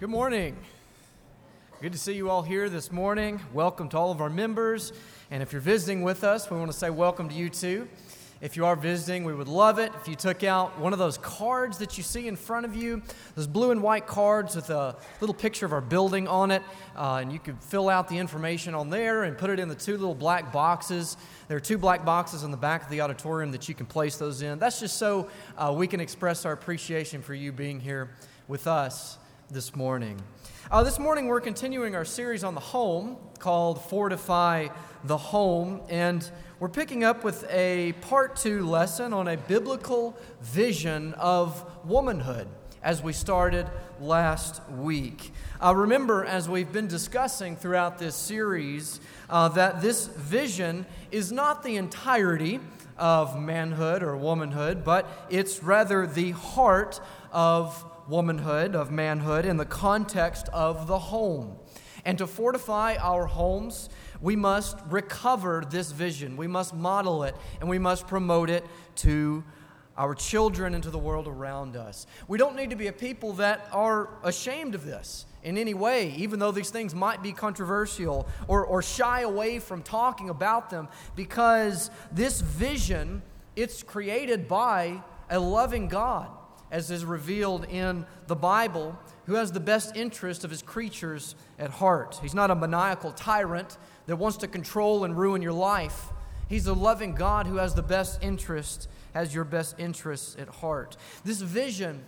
Good morning. Good to see you all here this morning. Welcome to all of our members. And if you're visiting with us, we want to say welcome to you too. If you are visiting, we would love it if you took out one of those cards that you see in front of you, those blue and white cards with a little picture of our building on it, uh, and you could fill out the information on there and put it in the two little black boxes. There are two black boxes in the back of the auditorium that you can place those in. That's just so uh, we can express our appreciation for you being here with us this morning. Uh, this morning, we're continuing our series on the home called Fortify the Home, and we're picking up with a part two lesson on a biblical vision of womanhood as we started last week. Uh, remember, as we've been discussing throughout this series, uh, that this vision is not the entirety of manhood or womanhood, but it's rather the heart of womanhood, of manhood, in the context of the home. And to fortify our homes, we must recover this vision. We must model it and we must promote it to our children and to the world around us. We don't need to be a people that are ashamed of this in any way, even though these things might be controversial or, or shy away from talking about them, because this vision, it's created by a loving God as is revealed in the Bible, who has the best interest of his creatures at heart. He's not a maniacal tyrant that wants to control and ruin your life. He's a loving God who has the best interest, has your best interests at heart. This vision,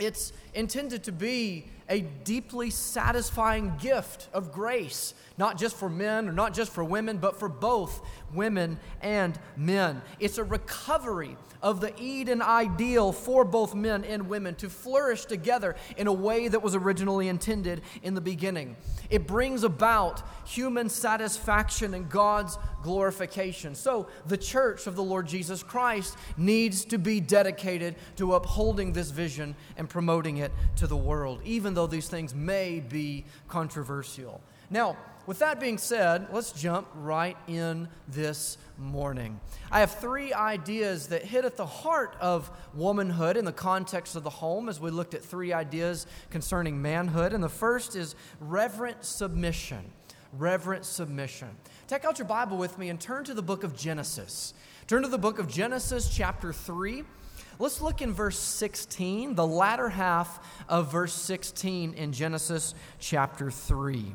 it's intended to be a deeply satisfying gift of grace, not just for men or not just for women, but for both women and men. It's a recovery of the Eden ideal for both men and women to flourish together in a way that was originally intended in the beginning. It brings about human satisfaction and God's glorification. So, the church of the Lord Jesus Christ needs to be dedicated to upholding this vision and promoting it to the world, even though these things may be controversial. Now, with that being said, let's jump right in this morning. I have three ideas that hit at the heart of womanhood in the context of the home as we looked at three ideas concerning manhood. And the first is reverent submission. Reverent submission. Take out your Bible with me and turn to the book of Genesis. Turn to the book of Genesis, chapter 3. Let's look in verse 16, the latter half of verse 16 in Genesis chapter 3.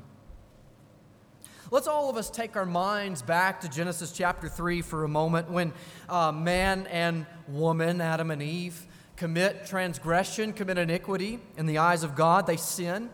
Let's all of us take our minds back to Genesis chapter 3 for a moment when uh, man and woman, Adam and Eve, commit transgression, commit iniquity in the eyes of God. They sin.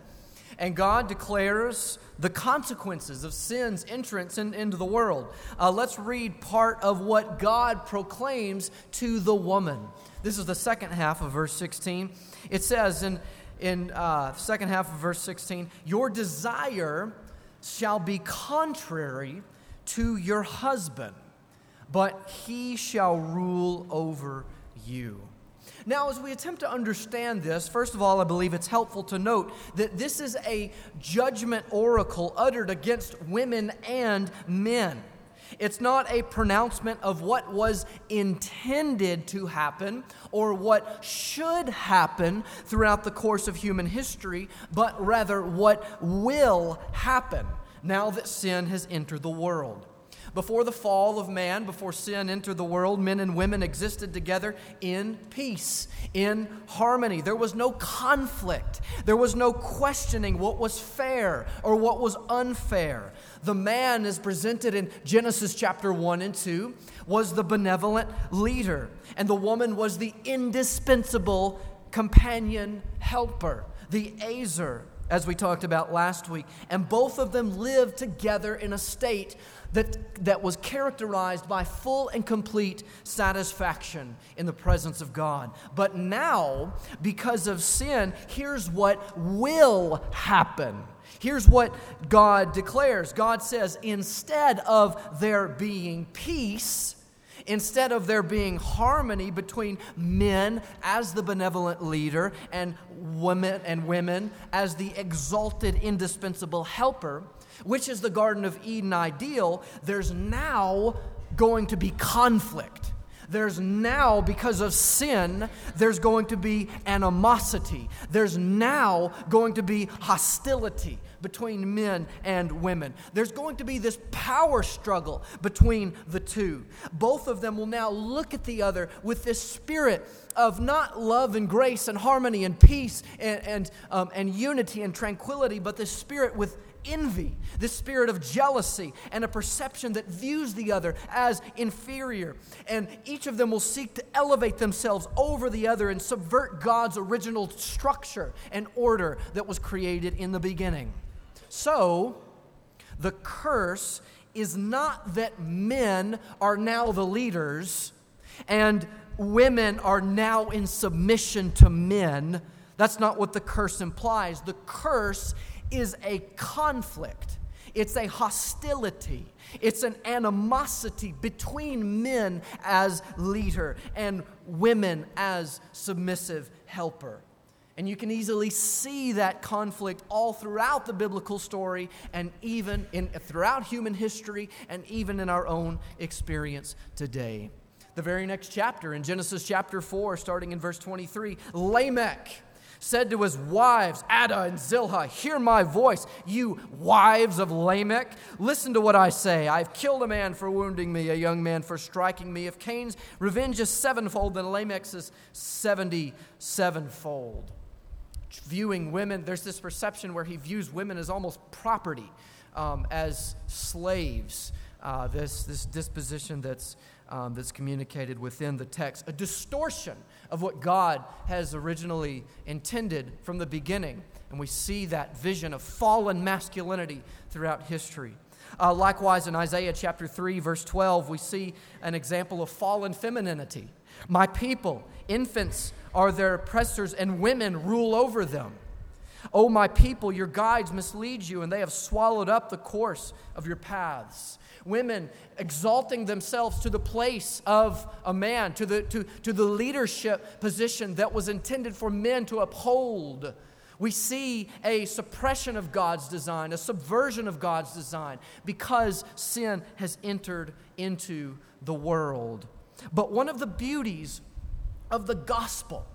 And God declares the consequences of sin's entrance in, into the world. Uh, let's read part of what God proclaims to the woman. This is the second half of verse 16. It says in, in uh, second half of verse 16, Your desire shall be contrary to your husband, but he shall rule over you. Now, as we attempt to understand this, first of all, I believe it's helpful to note that this is a judgment oracle uttered against women and men. It's not a pronouncement of what was intended to happen or what should happen throughout the course of human history, but rather what will happen now that sin has entered the world. Before the fall of man, before sin entered the world, men and women existed together in peace, in harmony. There was no conflict. There was no questioning what was fair or what was unfair. The man, as presented in Genesis chapter 1 and 2, was the benevolent leader, and the woman was the indispensable companion helper, the Ezer, as we talked about last week. And both of them lived together in a state that, that was characterized by full and complete satisfaction in the presence of God. But now, because of sin, here's what will happen. Here's what God declares God says, instead of there being peace, Instead of there being harmony between men as the benevolent leader and women and women as the exalted indispensable helper, which is the Garden of Eden ideal, there's now going to be conflict. there's now, because of sin, there's going to be animosity. There's now going to be hostility between men and women. There's going to be this power struggle between the two. Both of them will now look at the other with this spirit of not love and grace and harmony and peace and, and, um, and unity and tranquility, but this spirit with envy, this spirit of jealousy, and a perception that views the other as inferior. And each of them will seek to elevate themselves over the other and subvert God's original structure and order that was created in the beginning. So, the curse is not that men are now the leaders and women are now in submission to men. That's not what the curse implies. The curse is a conflict, it's a hostility, it's an animosity between men as leader and women as submissive helper. And you can easily see that conflict all throughout the biblical story and even in, throughout human history and even in our own experience today. The very next chapter, in Genesis chapter 4, starting in verse 23, Lamech said to his wives, Adah and Zillah, Hear my voice, you wives of Lamech. Listen to what I say. I've killed a man for wounding me, a young man for striking me. If Cain's revenge is sevenfold, then Lamech's is seventy sevenfold viewing women, there's this perception where he views women as almost property, um, as slaves. Uh, this, this disposition that's, um, that's communicated within the text, a distortion of what God has originally intended from the beginning. And we see that vision of fallen masculinity throughout history. Uh, likewise, in Isaiah chapter 3, verse 12, we see an example of fallen femininity. My people, infants, are their oppressors, and women rule over them. O oh, my people, your guides mislead you, and they have swallowed up the course of your paths. Women exalting themselves to the place of a man, to the, to, to the leadership position that was intended for men to uphold. We see a suppression of God's design, a subversion of God's design, because sin has entered into the world. But one of the beauties of the gospel.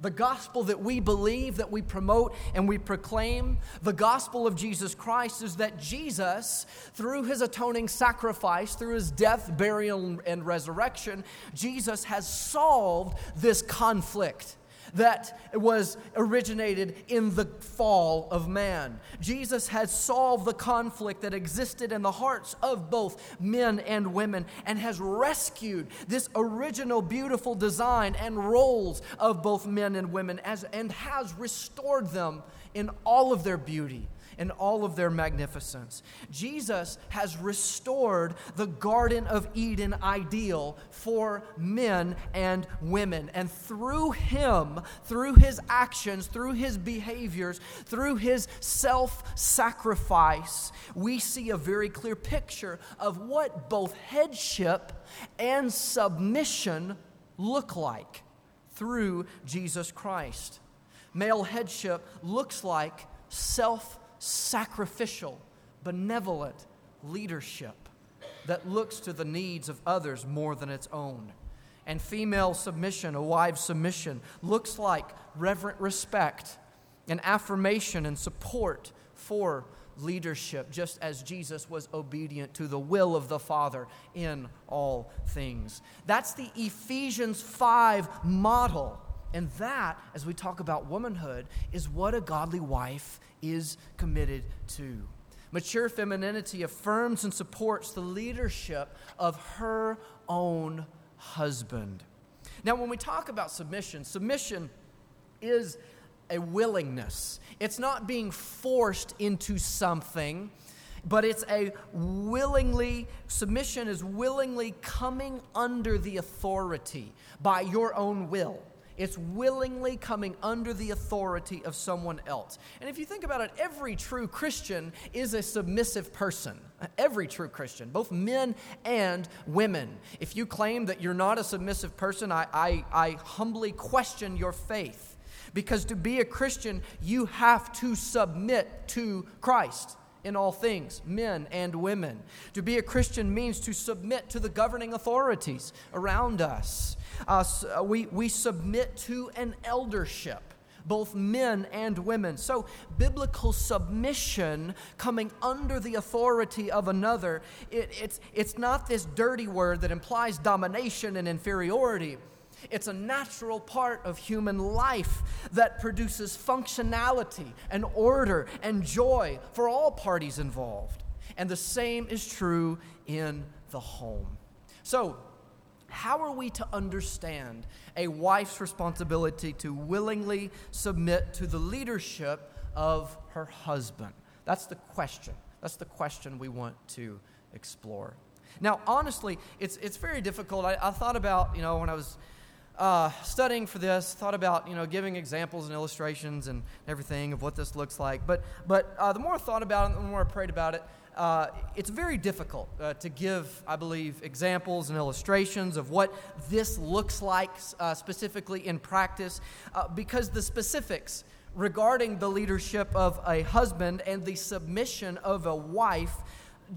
The gospel that we believe, that we promote, and we proclaim, the gospel of Jesus Christ is that Jesus, through his atoning sacrifice, through his death, burial, and resurrection, Jesus has solved this conflict that was originated in the fall of man. Jesus has solved the conflict that existed in the hearts of both men and women and has rescued this original beautiful design and roles of both men and women as, and has restored them in all of their beauty in all of their magnificence. Jesus has restored the Garden of Eden ideal for men and women. And through him, through his actions, through his behaviors, through his self sacrifice, we see a very clear picture of what both headship and submission look like through Jesus Christ. Male headship looks like self sacrificial, benevolent leadership that looks to the needs of others more than its own. And female submission, a wife's submission, looks like reverent respect and affirmation and support for leadership, just as Jesus was obedient to the will of the Father in all things. That's the Ephesians 5 model. And that, as we talk about womanhood, is what a godly wife is committed to. Mature femininity affirms and supports the leadership of her own husband. Now, when we talk about submission, submission is a willingness. It's not being forced into something, but it's a willingly, submission is willingly coming under the authority by your own will. It's willingly coming under the authority of someone else. And if you think about it, every true Christian is a submissive person. Every true Christian, both men and women. If you claim that you're not a submissive person, I, I, I humbly question your faith. Because to be a Christian, you have to submit to Christ in all things, men and women. To be a Christian means to submit to the governing authorities around us. Uh, uh, we, we submit to an eldership both men and women. So, biblical submission coming under the authority of another, it, it's, it's not this dirty word that implies domination and inferiority. It's a natural part of human life that produces functionality and order and joy for all parties involved. And the same is true in the home. So, how are we to understand a wife's responsibility to willingly submit to the leadership of her husband? That's the question. That's the question we want to explore. Now, honestly, it's, it's very difficult. I, I thought about, you know, when I was uh, studying for this, thought about you know giving examples and illustrations and everything of what this looks like. But but uh, the more I thought about it, the more I prayed about it. Uh, it's very difficult uh, to give, I believe, examples and illustrations of what this looks like uh, specifically in practice, uh, because the specifics regarding the leadership of a husband and the submission of a wife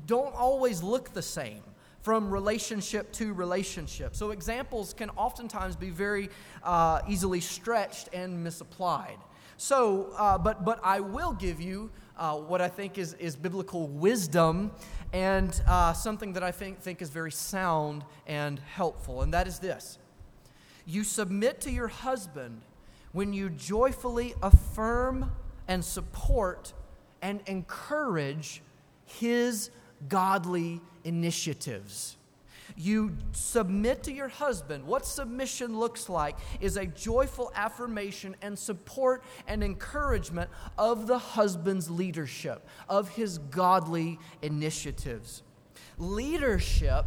don't always look the same from relationship to relationship. So, examples can oftentimes be very uh, easily stretched and misapplied. So, uh, but, but I will give you uh, what I think is, is biblical wisdom and uh, something that I think, think is very sound and helpful, and that is this You submit to your husband when you joyfully affirm and support and encourage his godly initiatives. You submit to your husband. What submission looks like is a joyful affirmation and support and encouragement of the husband's leadership, of his godly initiatives. Leadership,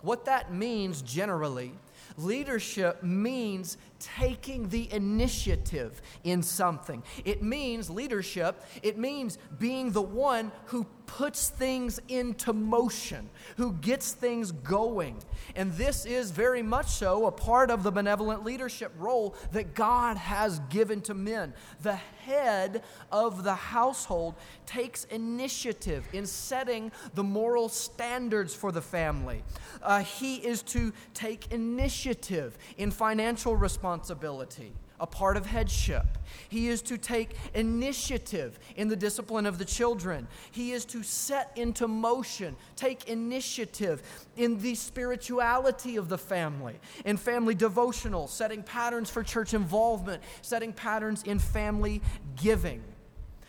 what that means generally, leadership means taking the initiative in something. It means leadership, it means being the one who puts things into motion, who gets things going. And this is very much so a part of the benevolent leadership role that God has given to men. The head of the household takes initiative in setting the moral standards for the family. Uh, he is to take initiative in financial responsibility a part of headship. He is to take initiative in the discipline of the children. He is to set into motion, take initiative in the spirituality of the family, in family devotional, setting patterns for church involvement, setting patterns in family giving.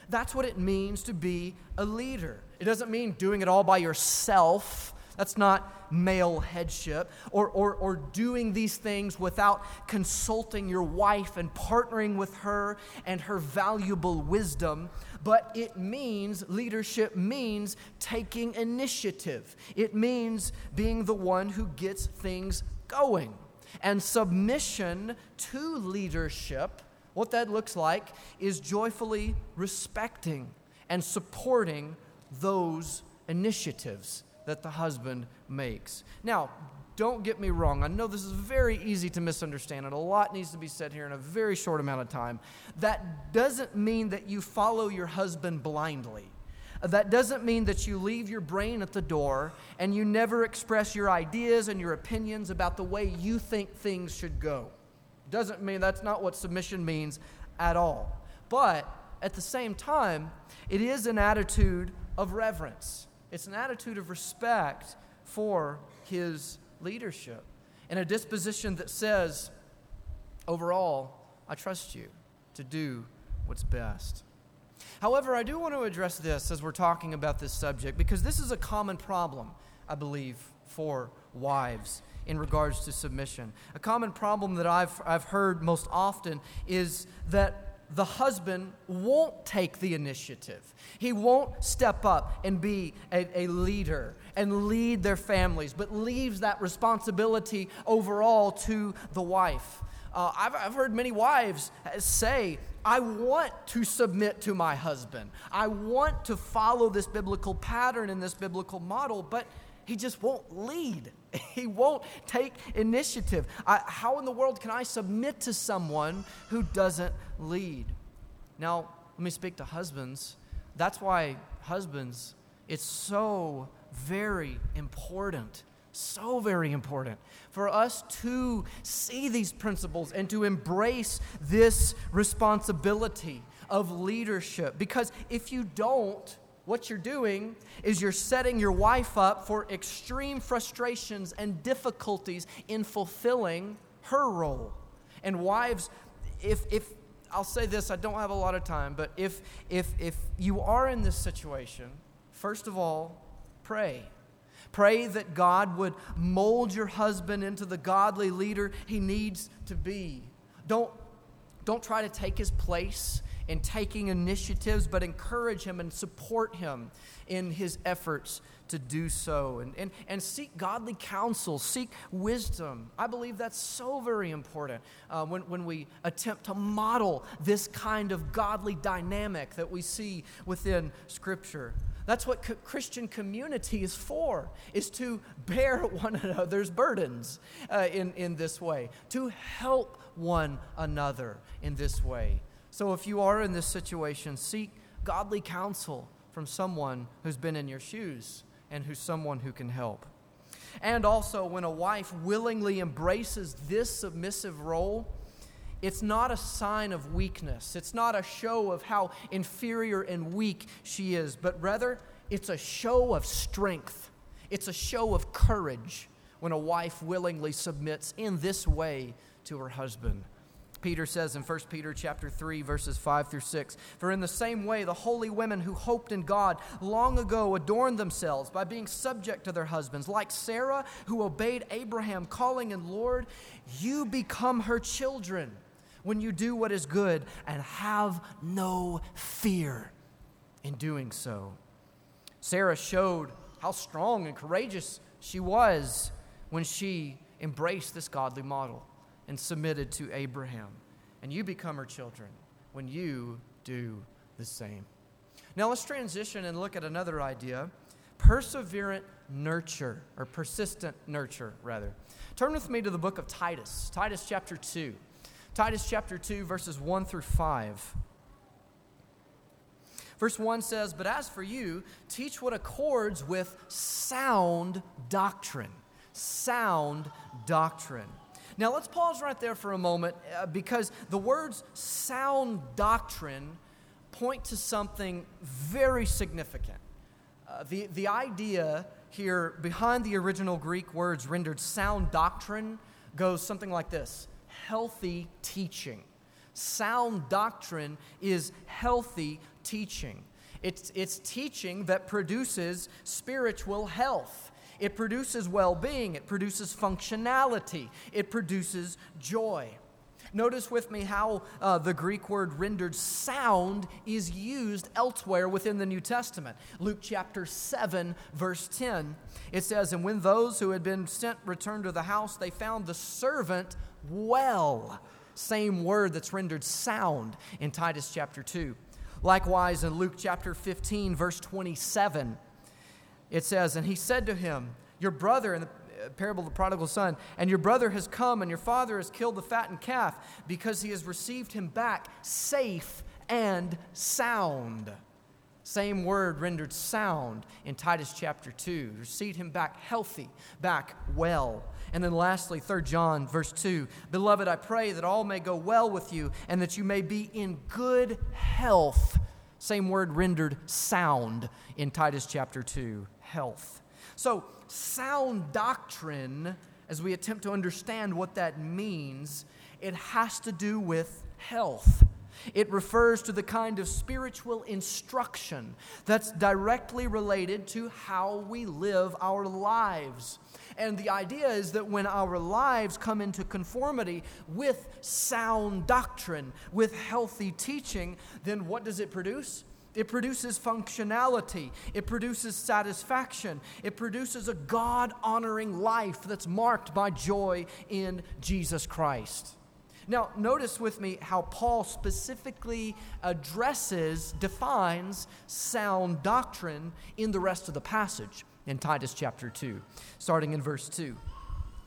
That's what it means to be a leader. It doesn't mean doing it all by yourself that's not male headship. Or, or, or doing these things without consulting your wife and partnering with her and her valuable wisdom. But it means, leadership means taking initiative. It means being the one who gets things going. And submission to leadership, what that looks like, is joyfully respecting and supporting those initiatives that the husband makes. Now, don't get me wrong. I know this is very easy to misunderstand, and a lot needs to be said here in a very short amount of time. That doesn't mean that you follow your husband blindly. That doesn't mean that you leave your brain at the door and you never express your ideas and your opinions about the way you think things should go. Doesn't mean that's not what submission means at all. But at the same time, it is an attitude of reverence. It's an attitude of respect for his leadership and a disposition that says, overall, I trust you to do what's best. However, I do want to address this as we're talking about this subject because this is a common problem, I believe, for wives in regards to submission. A common problem that I've, I've heard most often is that the husband won't take the initiative. He won't step up and be a, a, leader and lead their families, but leaves that responsibility overall to the wife. Uh, I've, I've heard many wives say, I want to submit to my husband. I want to follow this biblical pattern and this biblical model, but he just won't lead. He won't take initiative. I, how in the world can I submit to someone who doesn't lead? Now, let me speak to husbands. That's why, husbands, it's so very important, so very important for us to see these principles and to embrace this responsibility of leadership. Because if you don't, what you're doing is you're setting your wife up for extreme frustrations and difficulties in fulfilling her role. And wives, if, if I'll say this, I don't have a lot of time, but if, if, if you are in this situation, first of all, pray. Pray that God would mold your husband into the godly leader he needs to be. Don't, don't try to take his place in taking initiatives, but encourage him and support him in his efforts to do so. And, and, and seek godly counsel, seek wisdom. I believe that's so very important uh, when, when we attempt to model this kind of godly dynamic that we see within Scripture. That's what Christian community is for, is to bear one another's burdens uh, in, in this way, to help one another in this way. So if you are in this situation, seek godly counsel from someone who's been in your shoes and who's someone who can help. And also, when a wife willingly embraces this submissive role, it's not a sign of weakness. It's not a show of how inferior and weak she is, but rather, it's a show of strength. It's a show of courage when a wife willingly submits in this way to her husband. Peter says in 1 Peter chapter 3 verses 5 through 6, "For in the same way the holy women who hoped in God long ago adorned themselves by being subject to their husbands, like Sarah who obeyed Abraham calling in Lord, you become her children when you do what is good and have no fear in doing so." Sarah showed how strong and courageous she was when she embraced this godly model and submitted to Abraham. And you become her children when you do the same. Now let's transition and look at another idea perseverant nurture, or persistent nurture, rather. Turn with me to the book of Titus, Titus chapter 2. Titus chapter 2, verses 1 through 5. Verse 1 says, But as for you, teach what accords with sound doctrine. Sound doctrine. Now, let's pause right there for a moment uh, because the words sound doctrine point to something very significant. Uh, the, the idea here behind the original Greek words rendered sound doctrine goes something like this healthy teaching. Sound doctrine is healthy teaching. It's, it's teaching that produces spiritual health. It produces well being, it produces functionality, it produces joy. Notice with me how uh, the Greek word rendered sound is used elsewhere within the New Testament. Luke chapter 7, verse 10, it says, And when those who had been sent returned to the house, they found the servant well. Same word that's rendered sound in Titus chapter 2. Likewise, in Luke chapter 15, verse 27, it says, And he said to him, Your brother, in the uh, parable of the prodigal son, and your brother has come, and your father has killed the fattened calf, because he has received him back safe and sound. Same word rendered sound in Titus chapter 2. Received him back healthy, back well. And then lastly, 3 John verse 2. Beloved, I pray that all may go well with you and that you may be in good health. Same word rendered sound in Titus chapter 2 health. So, sound doctrine, as we attempt to understand what that means, it has to do with health. It refers to the kind of spiritual instruction that's directly related to how we live our lives. And the idea is that when our lives come into conformity with sound doctrine, with healthy teaching, then what does it produce? It produces functionality. It produces satisfaction. It produces a God honoring life that's marked by joy in Jesus Christ. Now, notice with me how Paul specifically addresses, defines sound doctrine in the rest of the passage in Titus chapter 2, starting in verse 2.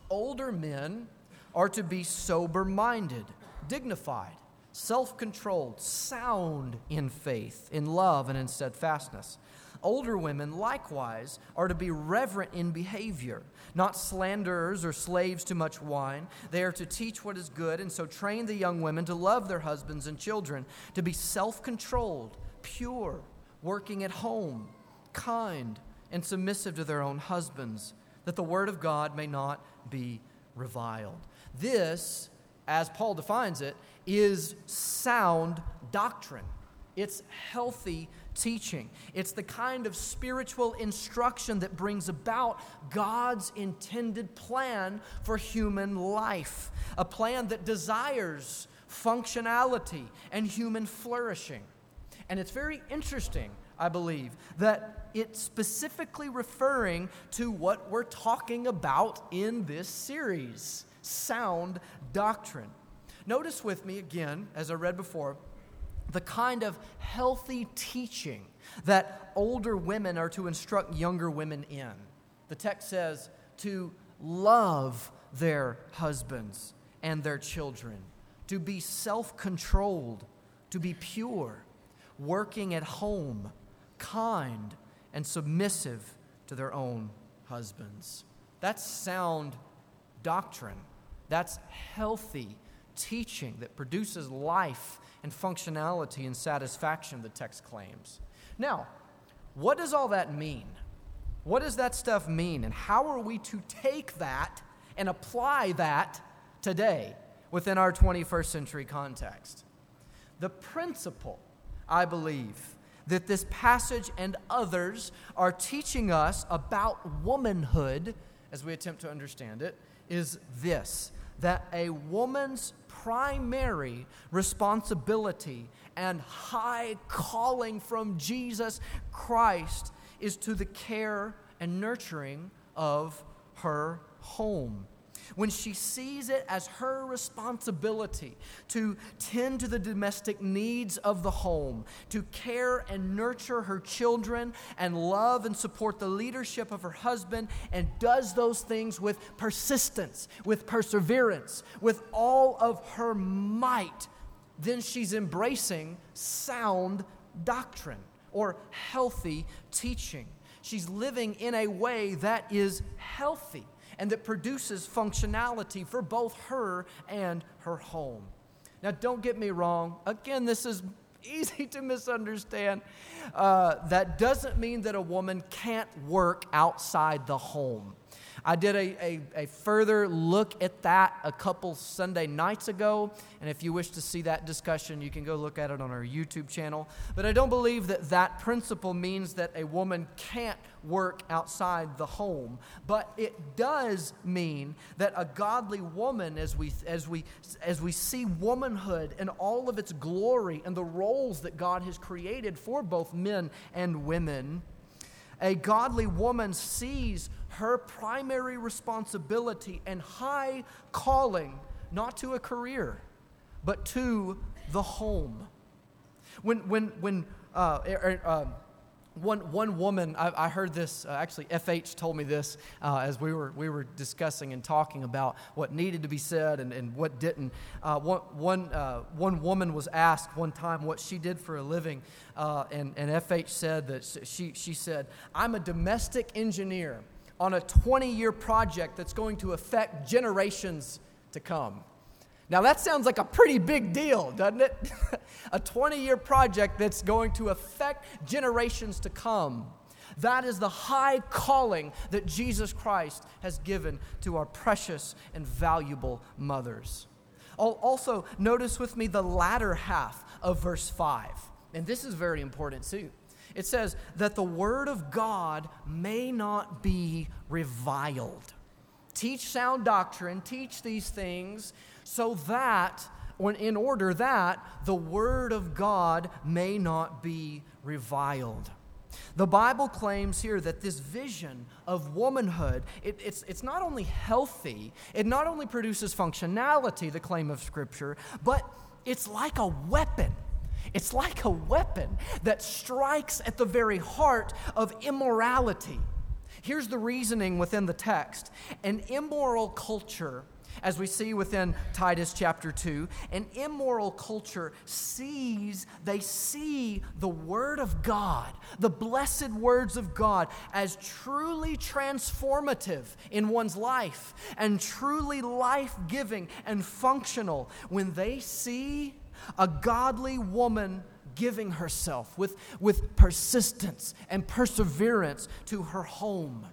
Older men are to be sober minded, dignified self controlled, sound in faith, in love, and in steadfastness. Older women, likewise, are to be reverent in behavior, not slanderers or slaves to much wine. They are to teach what is good, and so train the young women to love their husbands and children, to be self controlled, pure, working at home, kind, and submissive to their own husbands, that the word of God may not be reviled. This, as Paul defines it, is sound doctrine. It's healthy teaching. It's the kind of spiritual instruction that brings about God's intended plan for human life, a plan that desires functionality and human flourishing. And it's very interesting, I believe, that it's specifically referring to what we're talking about in this series sound doctrine. Notice with me again, as I read before, the kind of healthy teaching that older women are to instruct younger women in. The text says to love their husbands and their children, to be self controlled, to be pure, working at home, kind, and submissive to their own husbands. That's sound doctrine. That's healthy teaching that produces life and functionality and satisfaction, the text claims. Now, what does all that mean? What does that stuff mean? And how are we to take that and apply that today within our 21st century context? The principle, I believe, that this passage and others are teaching us about womanhood as we attempt to understand it is this that a woman's primary responsibility and high calling from Jesus Christ is to the care and nurturing of her home when she sees it as her responsibility to tend to the domestic needs of the home, to care and nurture her children, and love and support the leadership of her husband, and does those things with persistence, with perseverance, with all of her might, then she's embracing sound doctrine or healthy teaching. She's living in a way that is healthy and that produces functionality for both her and her home. Now, don't get me wrong. Again, this is easy to misunderstand. Uh, that doesn't mean that a woman can't work outside the home. I did a, a, a, further look at that a couple Sunday nights ago. And if you wish to see that discussion, you can go look at it on our YouTube channel. But I don't believe that that principle means that a woman can't work outside the home. But it does mean that a godly woman, as we, as we, as we see womanhood and all of its glory and the roles that God has created for both men and women, a godly woman sees her primary responsibility and high calling not to a career, but to the home. When, when, when uh, um, one, one woman, I, I heard this, uh, actually, FH told me this uh, as we were, we were discussing and talking about what needed to be said and, and what didn't. Uh, one, one, uh, one woman was asked one time what she did for a living, uh, and, and FH said that she, she said, I'm a domestic engineer on a 20 year project that's going to affect generations to come. Now, that sounds like a pretty big deal, doesn't it? a 20 year project that's going to affect generations to come. That is the high calling that Jesus Christ has given to our precious and valuable mothers. Also, notice with me the latter half of verse 5. And this is very important too. It says that the word of God may not be reviled. Teach sound doctrine, teach these things so that, in order that the Word of God may not be reviled. The Bible claims here that this vision of womanhood, it, it's, it's not only healthy, it not only produces functionality, the claim of Scripture, but it's like a weapon. It's like a weapon that strikes at the very heart of immorality. Here's the reasoning within the text. An immoral culture As we see within Titus chapter 2, an immoral culture sees, they see the Word of God, the blessed words of God, as truly transformative in one's life and truly life giving and functional when they see a godly woman giving herself with, with persistence and perseverance to her home.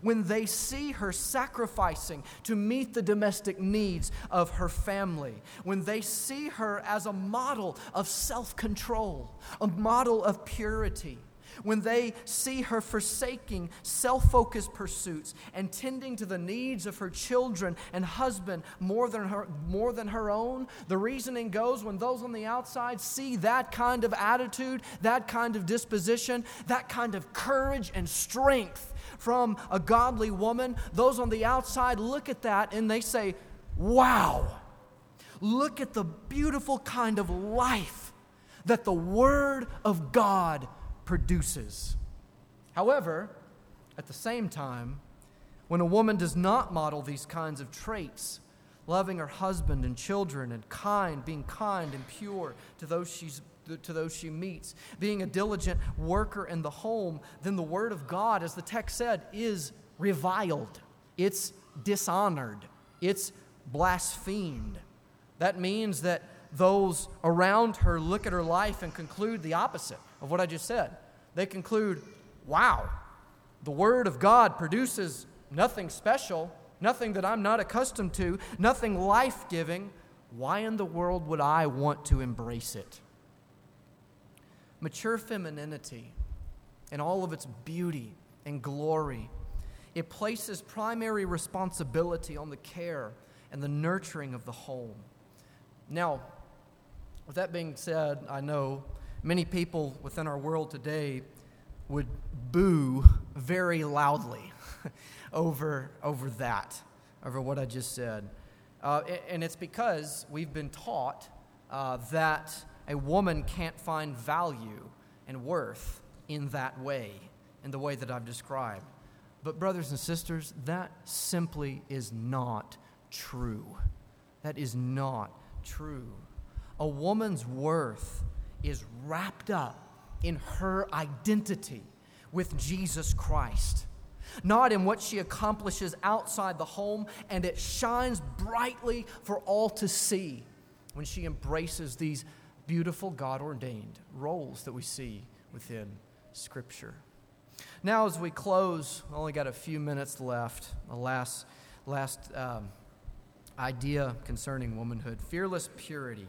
When they see her sacrificing to meet the domestic needs of her family, when they see her as a model of self control, a model of purity, when they see her forsaking self focused pursuits and tending to the needs of her children and husband more than, her, more than her own, the reasoning goes when those on the outside see that kind of attitude, that kind of disposition, that kind of courage and strength from a godly woman, those on the outside look at that and they say, Wow, look at the beautiful kind of life that the Word of God produces. However, at the same time, when a woman does not model these kinds of traits, loving her husband and children and kind, being kind and pure to those she's to those she meets, being a diligent worker in the home, then the word of God, as the text said, is reviled. It's dishonored. It's blasphemed. That means that those around her look at her life and conclude the opposite of what I just said. They conclude, wow, the Word of God produces nothing special, nothing that I'm not accustomed to, nothing life giving. Why in the world would I want to embrace it? Mature femininity in all of its beauty and glory, it places primary responsibility on the care and the nurturing of the home. Now, with that being said, I know many people within our world today would boo very loudly over, over that, over what I just said. Uh, and it's because we've been taught uh, that a woman can't find value and worth in that way, in the way that I've described. But, brothers and sisters, that simply is not true. That is not true. A woman's worth is wrapped up in her identity with Jesus Christ, not in what she accomplishes outside the home, and it shines brightly for all to see when she embraces these beautiful God ordained roles that we see within Scripture. Now, as we close, only got a few minutes left. The last, last um, idea concerning womanhood fearless purity.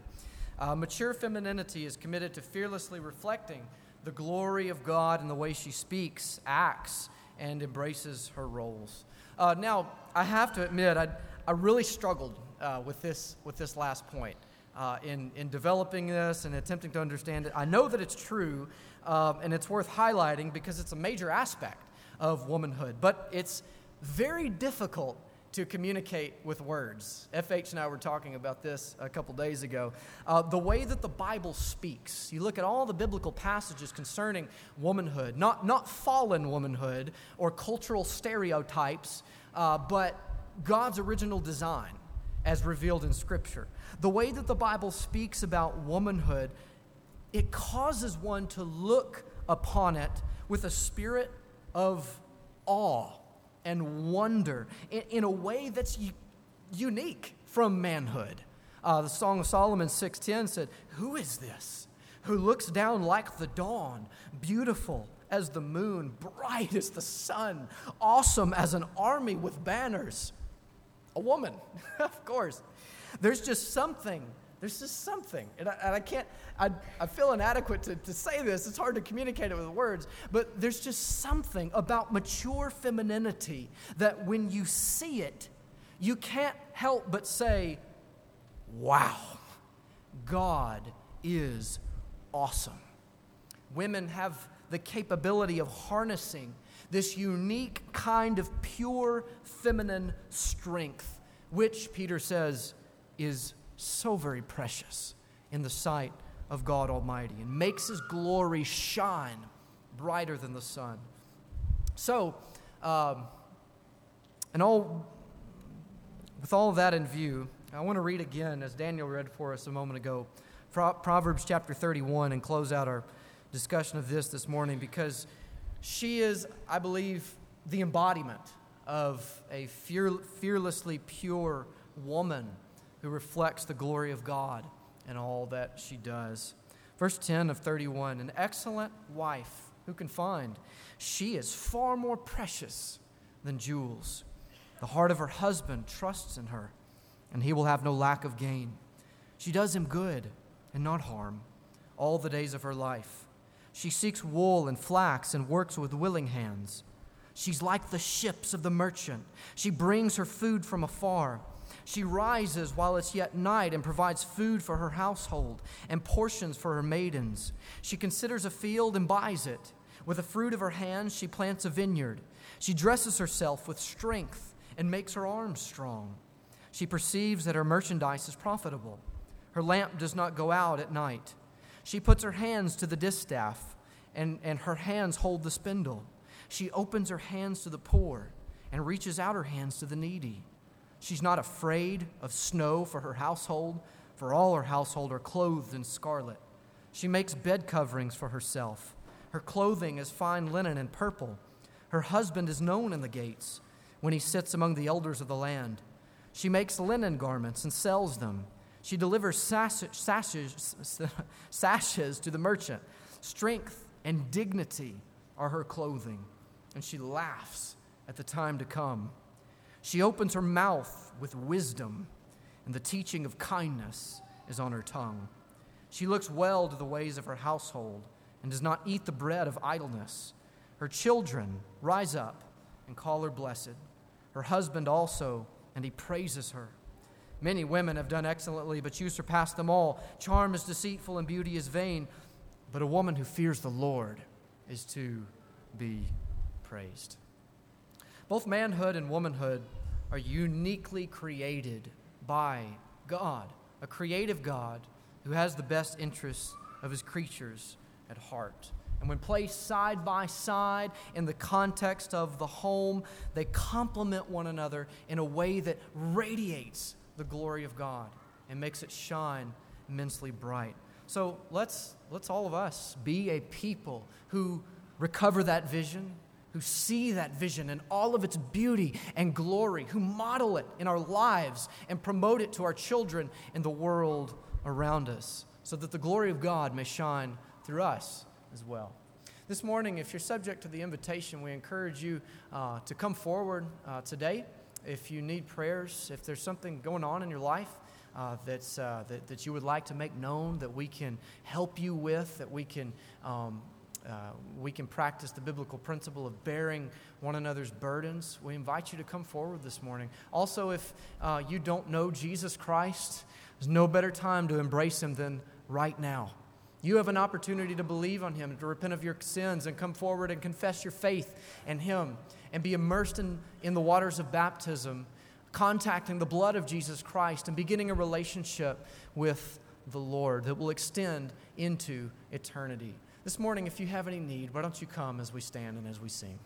Uh, mature femininity is committed to fearlessly reflecting the glory of God in the way she speaks, acts, and embraces her roles. Uh, now, I have to admit, I, I really struggled uh, with, this, with this last point uh, in, in developing this and attempting to understand it. I know that it's true, um, and it's worth highlighting because it's a major aspect of womanhood, but it's very difficult to communicate with words. FH and I were talking about this a couple days ago. Uh, the way that the Bible speaks, you look at all the biblical passages concerning womanhood, not, not fallen womanhood or cultural stereotypes, uh, but God's original design as revealed in Scripture. The way that the Bible speaks about womanhood, it causes one to look upon it with a spirit of awe and wonder in, in a way that's u- unique from manhood. Uh, the Song of Solomon 6:10 said, "Who is this who looks down like the dawn, beautiful as the moon, bright as the sun, awesome as an army with banners?" A woman, of course. There's just something there's just something, and I, and I can't, I, I feel inadequate to, to say this. It's hard to communicate it with words, but there's just something about mature femininity that when you see it, you can't help but say, wow, God is awesome. Women have the capability of harnessing this unique kind of pure feminine strength, which Peter says is so very precious in the sight of God Almighty and makes His glory shine brighter than the sun. So, um, and all with all that in view, I want to read again, as Daniel read for us a moment ago, Proverbs chapter 31 and close out our discussion of this this morning because she is, I believe, the embodiment of a fear, fearlessly pure woman who reflects the glory of God in all that she does. Verse 10 of 31 An excellent wife who can find? She is far more precious than jewels. The heart of her husband trusts in her, and he will have no lack of gain. She does him good and not harm all the days of her life. She seeks wool and flax and works with willing hands. She's like the ships of the merchant. She brings her food from afar. She rises while it's yet night and provides food for her household and portions for her maidens. She considers a field and buys it. With the fruit of her hands, she plants a vineyard. She dresses herself with strength and makes her arms strong. She perceives that her merchandise is profitable. Her lamp does not go out at night. She puts her hands to the distaff, and, and her hands hold the spindle. She opens her hands to the poor and reaches out her hands to the needy. She's not afraid of snow for her household, for all her household are clothed in scarlet. She makes bed coverings for herself. Her clothing is fine linen and purple. Her husband is known in the gates when he sits among the elders of the land. She makes linen garments and sells them. She delivers sashes, sashes to the merchant. Strength and dignity are her clothing, and she laughs at the time to come. She opens her mouth with wisdom, and the teaching of kindness is on her tongue. She looks well to the ways of her household and does not eat the bread of idleness. Her children rise up and call her blessed. Her husband also, and he praises her. Many women have done excellently, but you surpass them all. Charm is deceitful and beauty is vain, but a woman who fears the Lord is to be praised. Both manhood and womanhood are uniquely created by God, a creative God who has the best interests of his creatures at heart. And when placed side by side in the context of the home, they complement one another in a way that radiates the glory of God and makes it shine immensely bright. So let's, let's all of us be a people who recover that vision, who see that vision and all of its beauty and glory, who model it in our lives and promote it to our children and the world around us, so that the glory of God may shine through us as well. This morning, if you're subject to the invitation, we encourage you uh, to come forward uh, today. If you need prayers, if there's something going on in your life, uh, that's, uh, that, that you would like to make known, that we can help you with, that we can um, uh, we can practice the biblical principle of bearing one another's burdens. We invite you to come forward this morning. Also, if uh, you don't know Jesus Christ, there's no better time to embrace Him than right now. You have an opportunity to believe on Him, to repent of your sins, and come forward and confess your faith in Him, and be immersed in, in the waters of baptism, contacting the blood of Jesus Christ, and beginning a relationship with the Lord that will extend into eternity. This morning, if you have any need, why don't you come as we stand and as we sing?